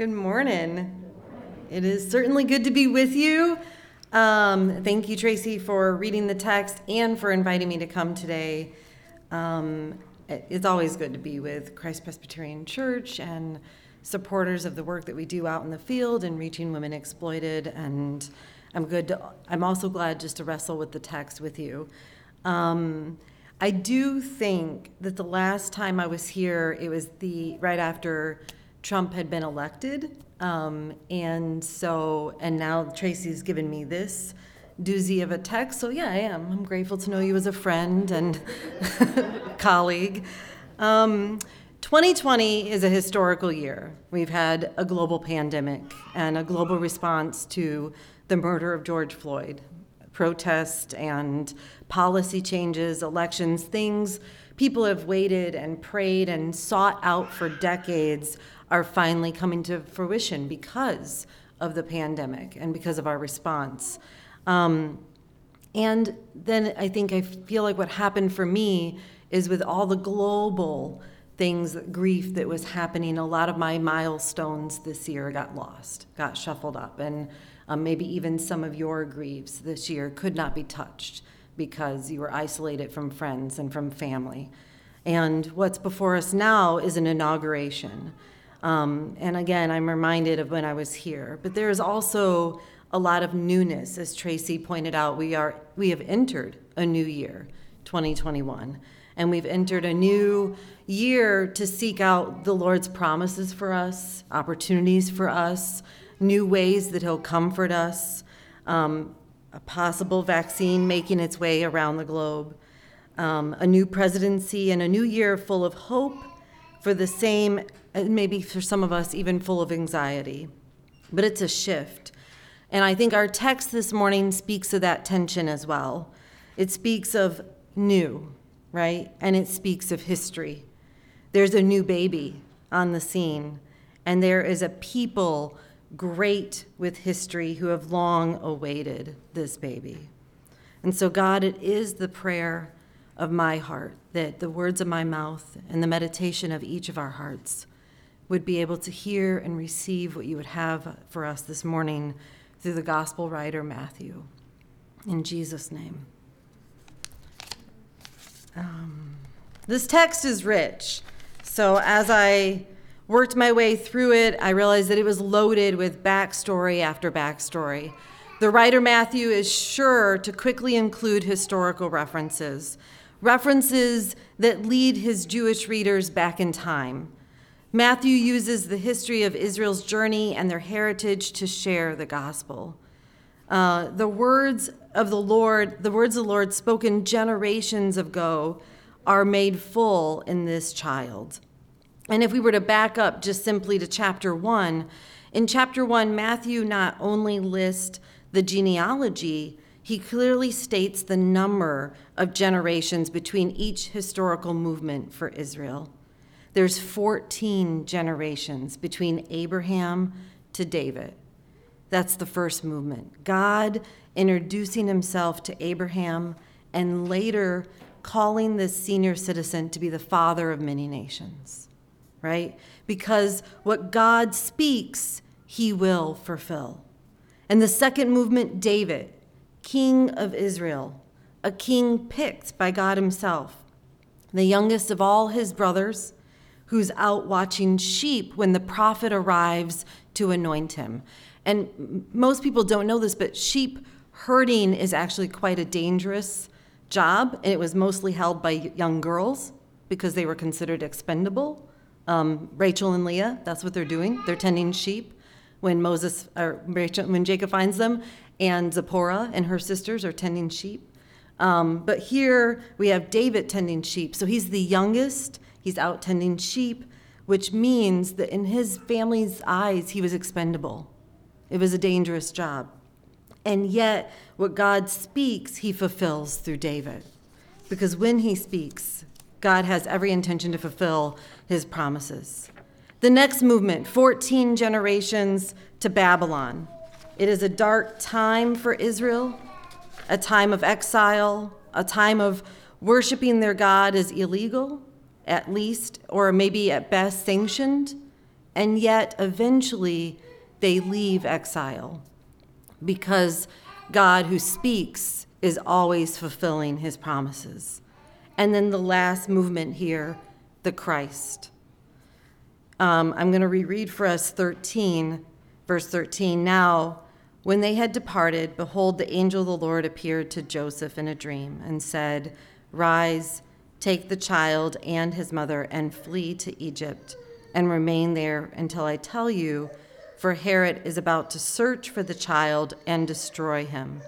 Good morning. It is certainly good to be with you. Um, thank you, Tracy, for reading the text and for inviting me to come today. Um, it's always good to be with Christ Presbyterian Church and supporters of the work that we do out in the field and reaching women exploited. And I'm good. To, I'm also glad just to wrestle with the text with you. Um, I do think that the last time I was here, it was the right after Trump had been elected. Um, and so, and now Tracy's given me this doozy of a text. So, yeah, I am. I'm grateful to know you as a friend and colleague. Um, 2020 is a historical year. We've had a global pandemic and a global response to the murder of George Floyd, protest and policy changes, elections, things people have waited and prayed and sought out for decades are finally coming to fruition because of the pandemic and because of our response. Um, and then I think I feel like what happened for me is with all the global things, grief that was happening, a lot of my milestones this year got lost, got shuffled up. And um, maybe even some of your griefs this year could not be touched because you were isolated from friends and from family. And what's before us now is an inauguration. Um, and again, I'm reminded of when I was here. But there is also a lot of newness, as Tracy pointed out. We are we have entered a new year, 2021, and we've entered a new year to seek out the Lord's promises for us, opportunities for us, new ways that He'll comfort us. Um, a possible vaccine making its way around the globe, um, a new presidency, and a new year full of hope for the same and maybe for some of us, even full of anxiety. But it's a shift. And I think our text this morning speaks of that tension as well. It speaks of new, right? And it speaks of history. There's a new baby on the scene, and there is a people great with history who have long awaited this baby. And so, God, it is the prayer of my heart that the words of my mouth and the meditation of each of our hearts would be able to hear and receive what you would have for us this morning through the gospel writer Matthew. In Jesus' name. Um, this text is rich. So as I worked my way through it, I realized that it was loaded with backstory after backstory. The writer Matthew is sure to quickly include historical references, references that lead his Jewish readers back in time Matthew uses the history of Israel's journey and their heritage to share the gospel. Uh, the words of the Lord, the words of the Lord spoken generations ago, are made full in this child. And if we were to back up just simply to chapter one, in chapter one, Matthew not only lists the genealogy, he clearly states the number of generations between each historical movement for Israel. There's 14 generations between Abraham to David. That's the first movement. God introducing himself to Abraham and later calling this senior citizen to be the father of many nations, right? Because what God speaks, he will fulfill. And the second movement, David, king of Israel, a king picked by God himself, the youngest of all his brothers who's out watching sheep when the prophet arrives to anoint him. And most people don't know this, but sheep herding is actually quite a dangerous job, and it was mostly held by young girls because they were considered expendable. Um, Rachel and Leah, that's what they're doing. They're tending sheep when Moses or Rachel, when Jacob finds them, and Zipporah and her sisters are tending sheep. Um, but here we have David tending sheep. So he's the youngest, He's out tending sheep, which means that in his family's eyes, he was expendable. It was a dangerous job. And yet, what God speaks, he fulfills through David. Because when he speaks, God has every intention to fulfill his promises. The next movement 14 generations to Babylon. It is a dark time for Israel, a time of exile, a time of worshiping their God as illegal, at least, or maybe at best sanctioned, and yet eventually they leave exile because God, who speaks, is always fulfilling his promises. And then the last movement here, the Christ. Um, I'm going to reread for us 13, verse 13. Now, when they had departed, behold, the angel of the Lord appeared to Joseph in a dream and said, Rise, take the child and his mother, and flee to Egypt, and remain there until I tell you, for Herod is about to search for the child and destroy him.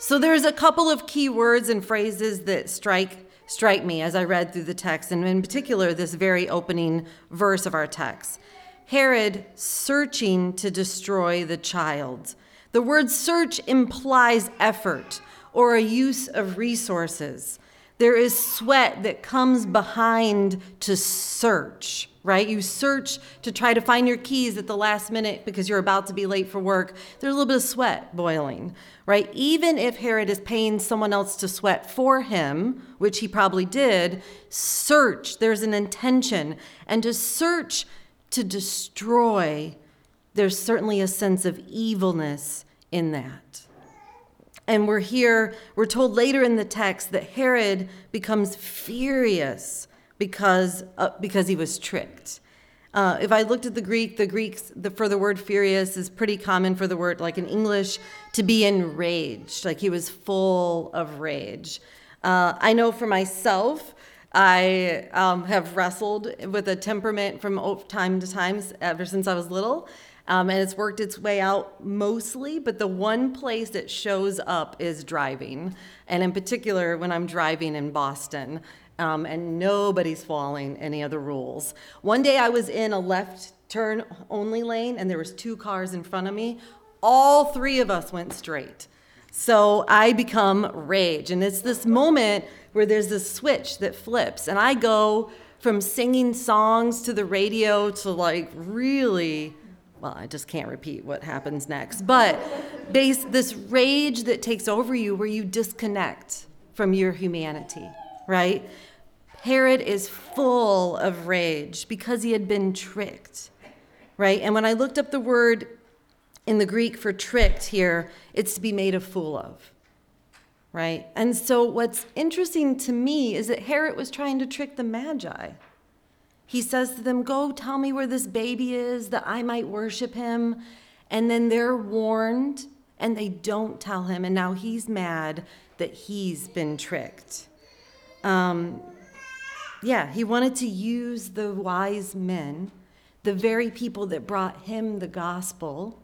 So there's a couple of key words and phrases that strike strike me as I read through the text, and in particular, this very opening verse of our text. Herod searching to destroy the child. The word search implies effort or a use of resources. There is sweat that comes behind to search, right? You search to try to find your keys at the last minute because you're about to be late for work. There's a little bit of sweat boiling, right? Even if Herod is paying someone else to sweat for him, which he probably did, search, there's an intention. And to search to destroy, there's certainly a sense of evilness in that. And we're here, we're told later in the text that Herod becomes furious because, uh, because he was tricked. Uh, if I looked at the Greek, the Greeks the, for the word furious is pretty common for the word, like in English, to be enraged, like he was full of rage. Uh, I know for myself, I um, have wrestled with a temperament from time to time ever since I was little. Um, and it's worked its way out mostly, but the one place it shows up is driving. And in particular, when I'm driving in Boston um, and nobody's following any of the rules. One day I was in a left turn only lane and there was two cars in front of me. All three of us went straight. So I become rage. And it's this moment where there's this switch that flips. And I go from singing songs to the radio to like really, well, I just can't repeat what happens next. But base this rage that takes over you where you disconnect from your humanity, right? Herod is full of rage because he had been tricked, right? And when I looked up the word in the Greek for tricked here, it's to be made a fool of, right? And so what's interesting to me is that Herod was trying to trick the Magi. He says to them, Go tell me where this baby is that I might worship him. And then they're warned and they don't tell him. And now he's mad that he's been tricked. Um, yeah, he wanted to use the wise men, the very people that brought him the gospel,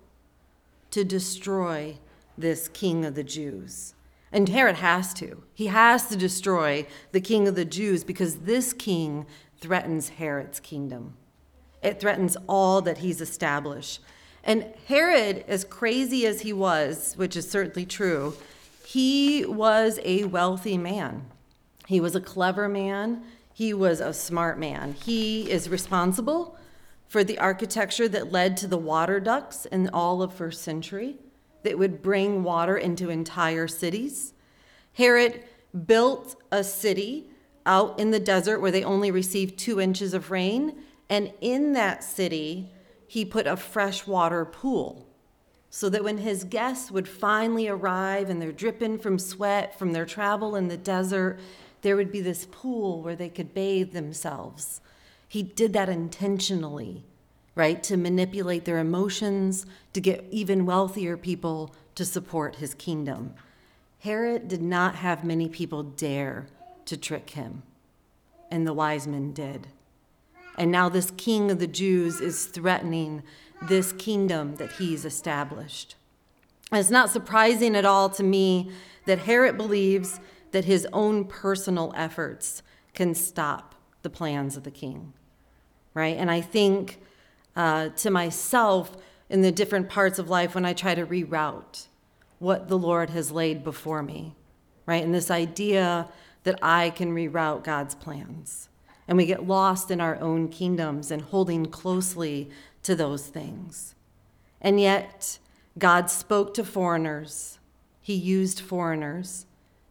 to destroy this king of the Jews. And Herod has to. He has to destroy the king of the Jews because this king threatens Herod's kingdom. It threatens all that he's established. And Herod, as crazy as he was, which is certainly true, he was a wealthy man. He was a clever man. He was a smart man. He is responsible for the architecture that led to the water ducts in all of first century that would bring water into entire cities. Herod built a city out in the desert where they only received two inches of rain, and in that city, he put a freshwater pool so that when his guests would finally arrive and they're dripping from sweat from their travel in the desert, there would be this pool where they could bathe themselves. He did that intentionally, right? To manipulate their emotions, to get even wealthier people to support his kingdom. Herod did not have many people dare to trick him, and the wise men did. And now this king of the Jews is threatening this kingdom that he's established. And it's not surprising at all to me that Herod believes that his own personal efforts can stop the plans of the king, right? And I think uh, to myself in the different parts of life when I try to reroute what the Lord has laid before me, right? And this idea that I can reroute God's plans. And we get lost in our own kingdoms and holding closely to those things. And yet, God spoke to foreigners, He used foreigners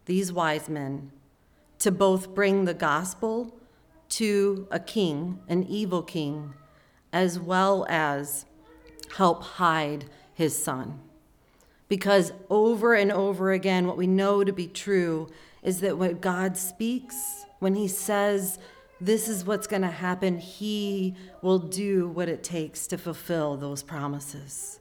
these wise men to both bring the gospel to a king, an evil king, as well as help hide his son. Because over and over again, what we know to be true is that when God speaks, when he says, this is what's going to happen, he will do what it takes to fulfill those promises.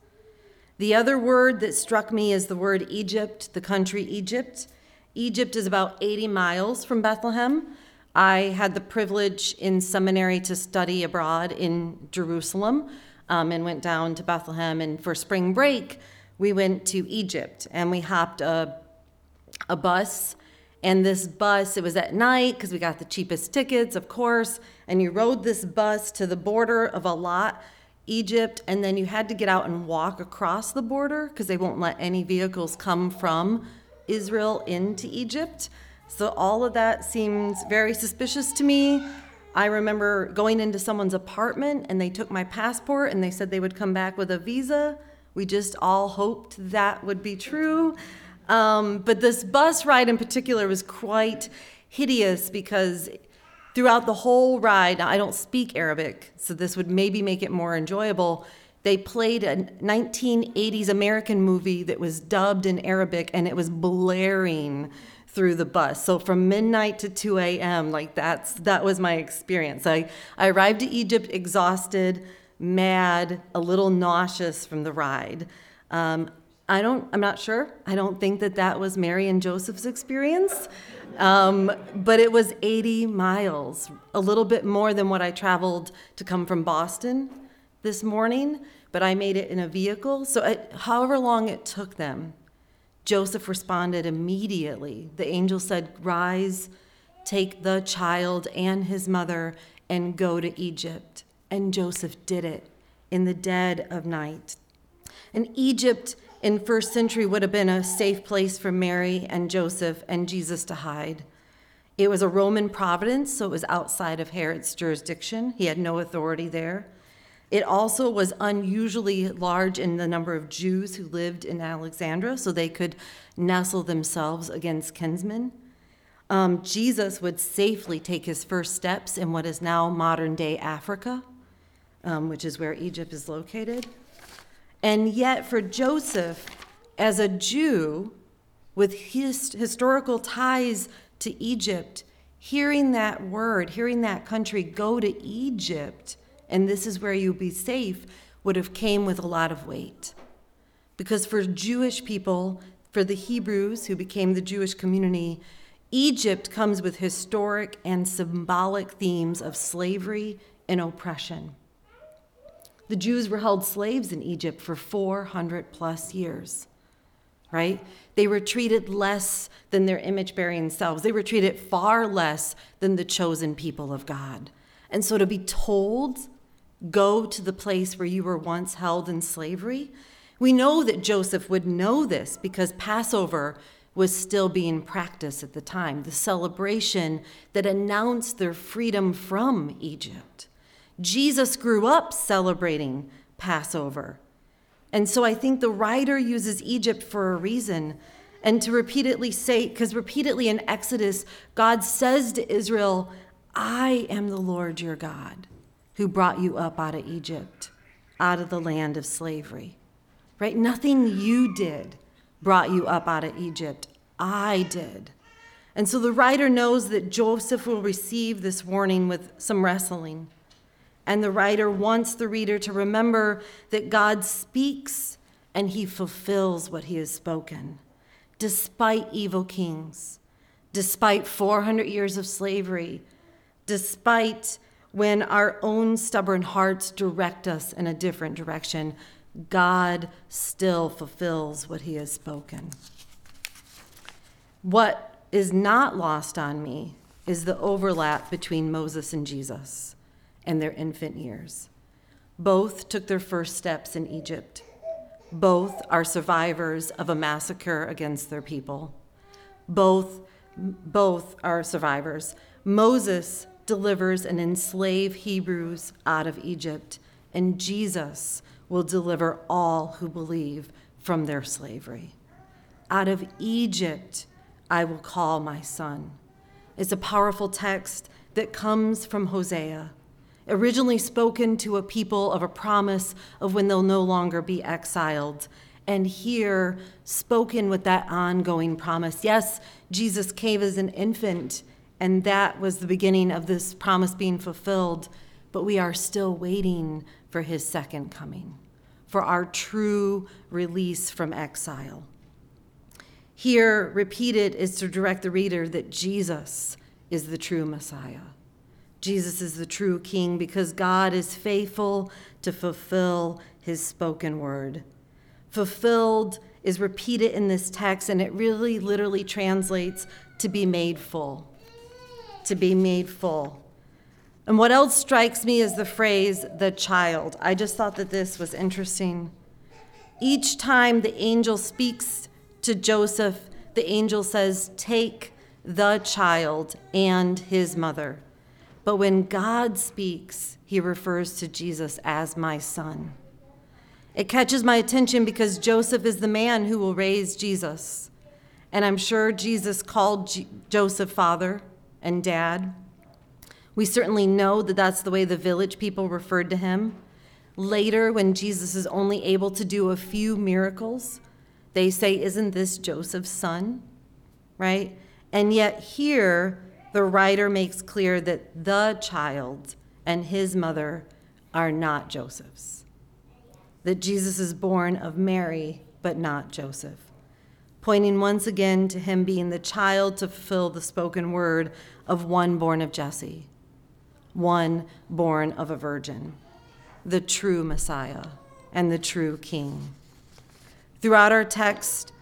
The other word that struck me is the word Egypt, the country Egypt. Egypt is about 80 miles from Bethlehem. I had the privilege in seminary to study abroad in Jerusalem um, and went down to Bethlehem. And for spring break, we went to Egypt and we hopped a, a bus and this bus, it was at night because we got the cheapest tickets, of course. And you rode this bus to the border of a lot, Egypt, and then you had to get out and walk across the border because they won't let any vehicles come from Israel into Egypt. So all of that seems very suspicious to me. I remember going into someone's apartment and they took my passport and they said they would come back with a visa. We just all hoped that would be true. Um, but this bus ride in particular was quite hideous because throughout the whole ride, I don't speak Arabic, so this would maybe make it more enjoyable. They played a 1980s American movie that was dubbed in Arabic and it was blaring through the bus. So from midnight to 2 a.m., like that's that was my experience. I, I arrived to Egypt exhausted, mad, a little nauseous from the ride. Um, I don't, I'm not sure. I don't think that that was Mary and Joseph's experience. Um, but it was 80 miles, a little bit more than what I traveled to come from Boston this morning, but I made it in a vehicle. So, it, however long it took them, Joseph responded immediately. The angel said, Rise, take the child and his mother, and go to Egypt. And Joseph did it in the dead of night. And Egypt in first century would have been a safe place for Mary and Joseph and Jesus to hide. It was a Roman province, so it was outside of Herod's jurisdiction. He had no authority there. It also was unusually large in the number of Jews who lived in Alexandria, so they could nestle themselves against kinsmen. Um, Jesus would safely take his first steps in what is now modern day Africa, um, which is where Egypt is located. And yet, for Joseph, as a Jew with his historical ties to Egypt, hearing that word, hearing that country go to Egypt, and this is where you'll be safe, would have came with a lot of weight. Because for Jewish people, for the Hebrews who became the Jewish community, Egypt comes with historic and symbolic themes of slavery and oppression. The Jews were held slaves in Egypt for 400 plus years, right? They were treated less than their image bearing selves. They were treated far less than the chosen people of God. And so to be told, go to the place where you were once held in slavery, we know that Joseph would know this because Passover was still being practiced at the time, the celebration that announced their freedom from Egypt. Jesus grew up celebrating Passover. And so I think the writer uses Egypt for a reason. And to repeatedly say, because repeatedly in Exodus, God says to Israel, I am the Lord your God who brought you up out of Egypt, out of the land of slavery. Right? Nothing you did brought you up out of Egypt. I did. And so the writer knows that Joseph will receive this warning with some wrestling. And the writer wants the reader to remember that God speaks and he fulfills what he has spoken, despite evil kings, despite 400 years of slavery, despite when our own stubborn hearts direct us in a different direction. God still fulfills what he has spoken. What is not lost on me is the overlap between Moses and Jesus and their infant years. Both took their first steps in Egypt. Both are survivors of a massacre against their people. Both, both are survivors. Moses delivers and enslave Hebrews out of Egypt, and Jesus will deliver all who believe from their slavery. Out of Egypt I will call my son. It's a powerful text that comes from Hosea. Originally spoken to a people of a promise of when they'll no longer be exiled. And here, spoken with that ongoing promise. Yes, Jesus came as an infant, and that was the beginning of this promise being fulfilled, but we are still waiting for his second coming, for our true release from exile. Here, repeated is to direct the reader that Jesus is the true Messiah. Jesus is the true King because God is faithful to fulfill his spoken word. Fulfilled is repeated in this text, and it really literally translates to be made full. To be made full. And what else strikes me is the phrase, the child. I just thought that this was interesting. Each time the angel speaks to Joseph, the angel says, Take the child and his mother. But when God speaks, he refers to Jesus as my son. It catches my attention because Joseph is the man who will raise Jesus. And I'm sure Jesus called G- Joseph father and dad. We certainly know that that's the way the village people referred to him. Later, when Jesus is only able to do a few miracles, they say, Isn't this Joseph's son? Right? And yet, here, the writer makes clear that the child and his mother are not Joseph's. That Jesus is born of Mary, but not Joseph. Pointing once again to him being the child to fulfill the spoken word of one born of Jesse, one born of a virgin, the true Messiah and the true King. Throughout our text,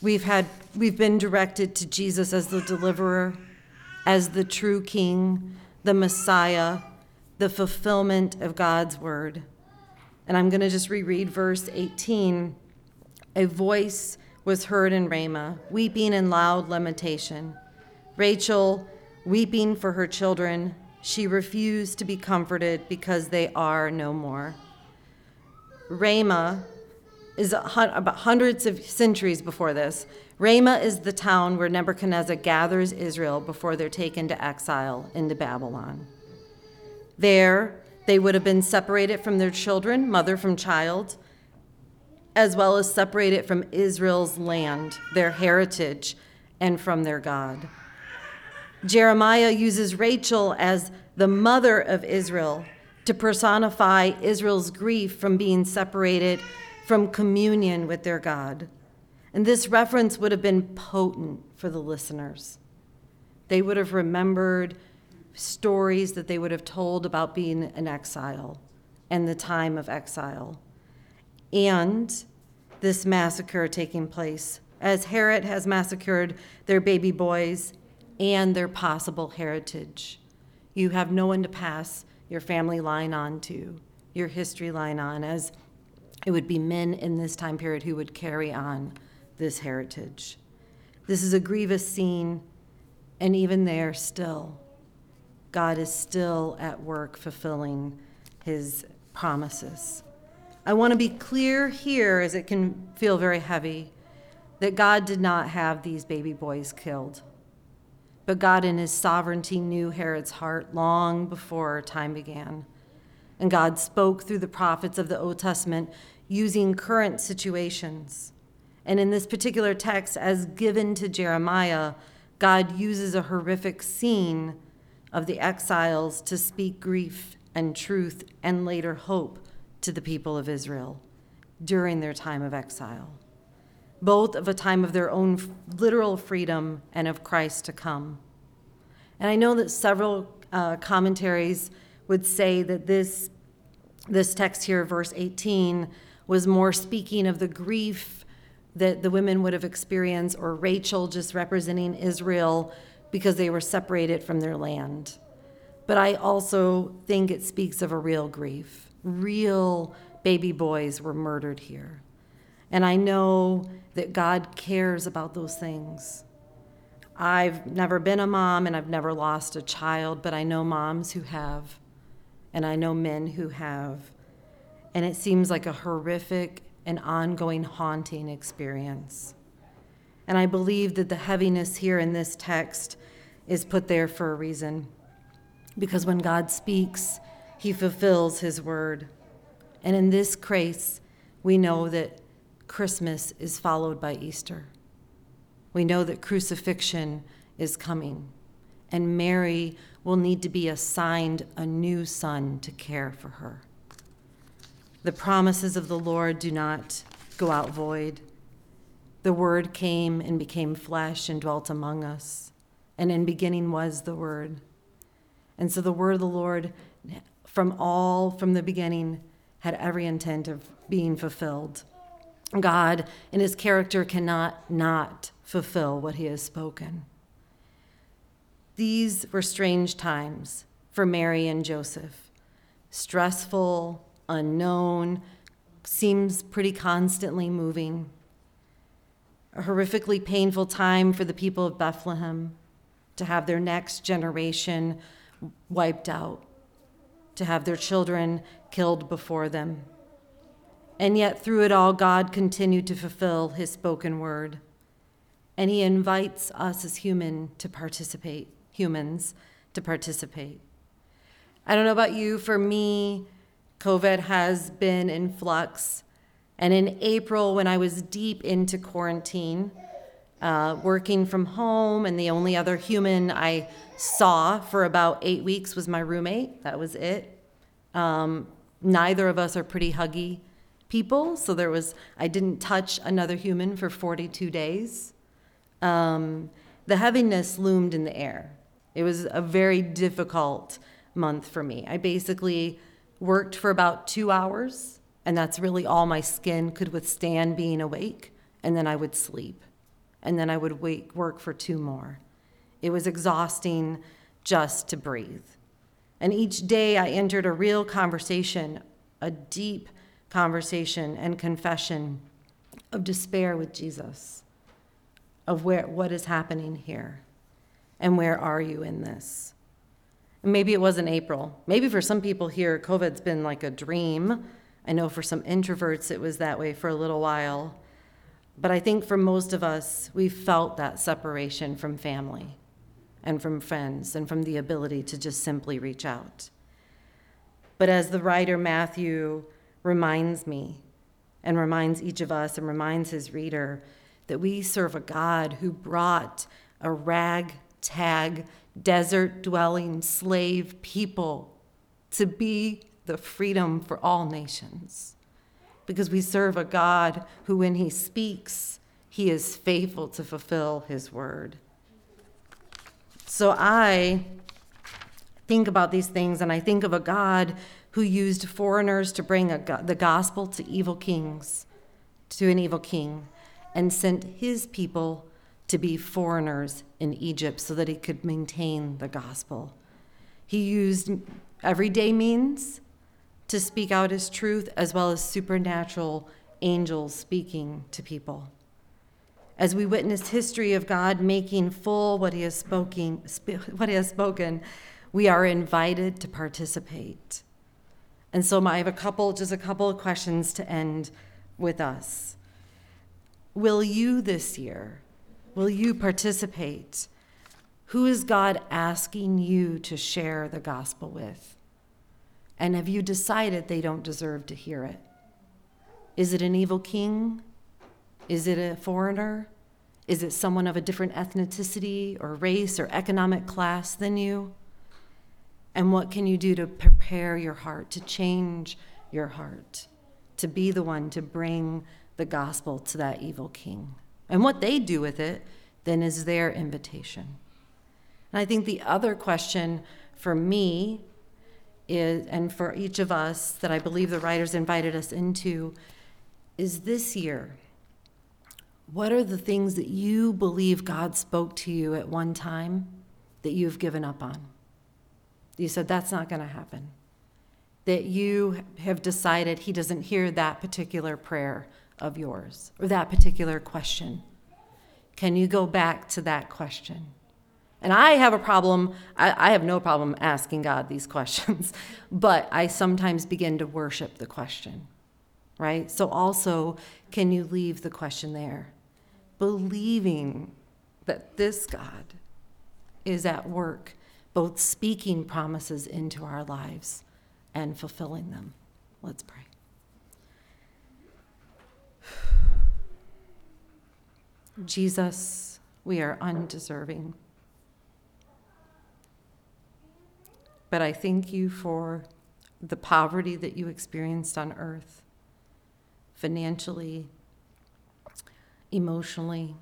we've had we've been directed to Jesus as the deliverer, as the true king, the Messiah, the fulfillment of God's word. And I'm going to just reread verse 18. A voice was heard in Ramah, weeping in loud lamentation. Rachel weeping for her children, she refused to be comforted because they are no more. Ramah is about hundreds of centuries before this. Ramah is the town where Nebuchadnezzar gathers Israel before they're taken to exile into Babylon. There, they would have been separated from their children, mother from child, as well as separated from Israel's land, their heritage, and from their God. Jeremiah uses Rachel as the mother of Israel to personify Israel's grief from being separated from communion with their God. And this reference would have been potent for the listeners. They would have remembered stories that they would have told about being in exile and the time of exile. And this massacre taking place, as Herod has massacred their baby boys and their possible heritage. You have no one to pass your family line on to, your history line on, as it would be men in this time period who would carry on this heritage. This is a grievous scene, and even there, still, God is still at work fulfilling his promises. I want to be clear here, as it can feel very heavy, that God did not have these baby boys killed. But God, in his sovereignty, knew Herod's heart long before time began. And God spoke through the prophets of the Old Testament using current situations. And in this particular text, as given to Jeremiah, God uses a horrific scene of the exiles to speak grief and truth and later hope to the people of Israel during their time of exile, both of a time of their own literal freedom and of Christ to come. And I know that several uh, commentaries would say that this, this text here, verse 18, was more speaking of the grief that the women would have experienced, or Rachel just representing Israel because they were separated from their land. But I also think it speaks of a real grief. Real baby boys were murdered here. And I know that God cares about those things. I've never been a mom and I've never lost a child, but I know moms who have, and I know men who have and it seems like a horrific and ongoing haunting experience. And I believe that the heaviness here in this text is put there for a reason. Because when God speaks, he fulfills his word. And in this grace, we know that Christmas is followed by Easter. We know that crucifixion is coming, and Mary will need to be assigned a new son to care for her. The promises of the Lord do not go out void. The Word came and became flesh and dwelt among us, and in beginning was the Word. And so the Word of the Lord, from all, from the beginning, had every intent of being fulfilled. God, in his character, cannot not fulfill what he has spoken. These were strange times for Mary and Joseph. Stressful, unknown, seems pretty constantly moving. A horrifically painful time for the people of Bethlehem to have their next generation wiped out, to have their children killed before them. And yet, through it all, God continued to fulfill his spoken word. And he invites us as human to participate, humans to participate. I don't know about you, for me, COVID has been in flux. And in April, when I was deep into quarantine, uh, working from home, and the only other human I saw for about eight weeks was my roommate. That was it. Um, neither of us are pretty huggy people, so there was, I didn't touch another human for 42 days. Um, the heaviness loomed in the air. It was a very difficult month for me. I basically worked for about two hours, and that's really all my skin could withstand being awake, and then I would sleep. And then I would wake, work for two more. It was exhausting just to breathe. And each day I entered a real conversation, a deep conversation and confession of despair with Jesus, of where, what is happening here, and where are you in this? Maybe it wasn't April. Maybe for some people here, COVID's been like a dream. I know for some introverts, it was that way for a little while. But I think for most of us, we felt that separation from family and from friends and from the ability to just simply reach out. But as the writer Matthew reminds me and reminds each of us and reminds his reader that we serve a God who brought a ragtag, desert dwelling slave people to be the freedom for all nations. Because we serve a God who, when he speaks, he is faithful to fulfill his word. So I think about these things and I think of a God who used foreigners to bring a, the gospel to evil kings, to an evil king, and sent his people to be foreigners in Egypt so that he could maintain the gospel. He used everyday means to speak out his truth as well as supernatural angels speaking to people. As we witness history of God making full what he has spoken, what he has spoken, we are invited to participate. And so I have a couple, just a couple of questions to end with us. Will you this year, will you participate? Who is God asking you to share the gospel with? And have you decided they don't deserve to hear it? Is it an evil king? Is it a foreigner? Is it someone of a different ethnicity or race or economic class than you? And what can you do to prepare your heart, to change your heart, to be the one to bring the gospel to that evil king? And what they do with it then is their invitation. And I think the other question for me is, and for each of us that I believe the writers invited us into, is this year. What are the things that you believe God spoke to you at one time that you've given up on? You said, that's not going to happen. That you have decided He doesn't hear that particular prayer of yours or that particular question. Can you go back to that question? And I have a problem, I, I, have no problem asking God these questions, but I sometimes begin to worship the question, right? So also, can you leave the question there? Believing that this God is at work both speaking promises into our lives and fulfilling them. Let's pray. Jesus, we are undeserving. But I thank you for the poverty that you experienced on earth, financially, emotionally.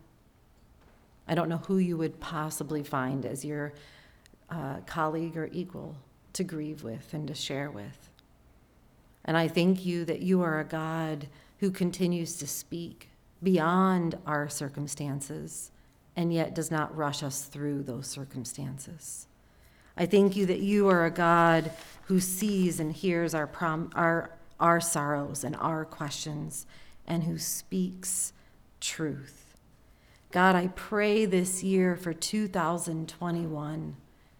I don't know who you would possibly find as your uh, colleague or equal to grieve with and to share with. And I thank you that you are a God who continues to speak beyond our circumstances and yet does not rush us through those circumstances. I thank you that you are a God who sees and hears our, prom- our, our sorrows and our questions and who speaks truth. God, I pray this year for 2021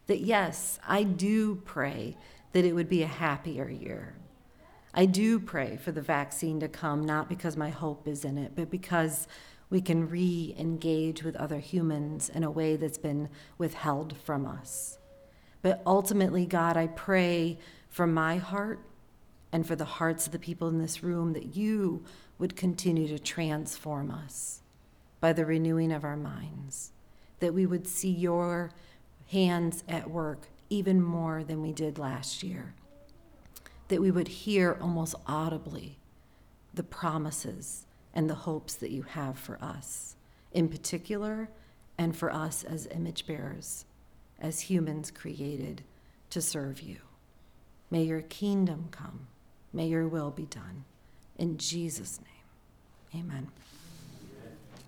that yes, I do pray that it would be a happier year. I do pray for the vaccine to come, not because my hope is in it, but because we can re engage with other humans in a way that's been withheld from us. But ultimately, God, I pray for my heart and for the hearts of the people in this room that you would continue to transform us by the renewing of our minds, that we would see your hands at work even more than we did last year, that we would hear almost audibly the promises and the hopes that you have for us, in particular, and for us as image bearers, as humans created to serve you. May your kingdom come. May your will be done. In Jesus' name, amen.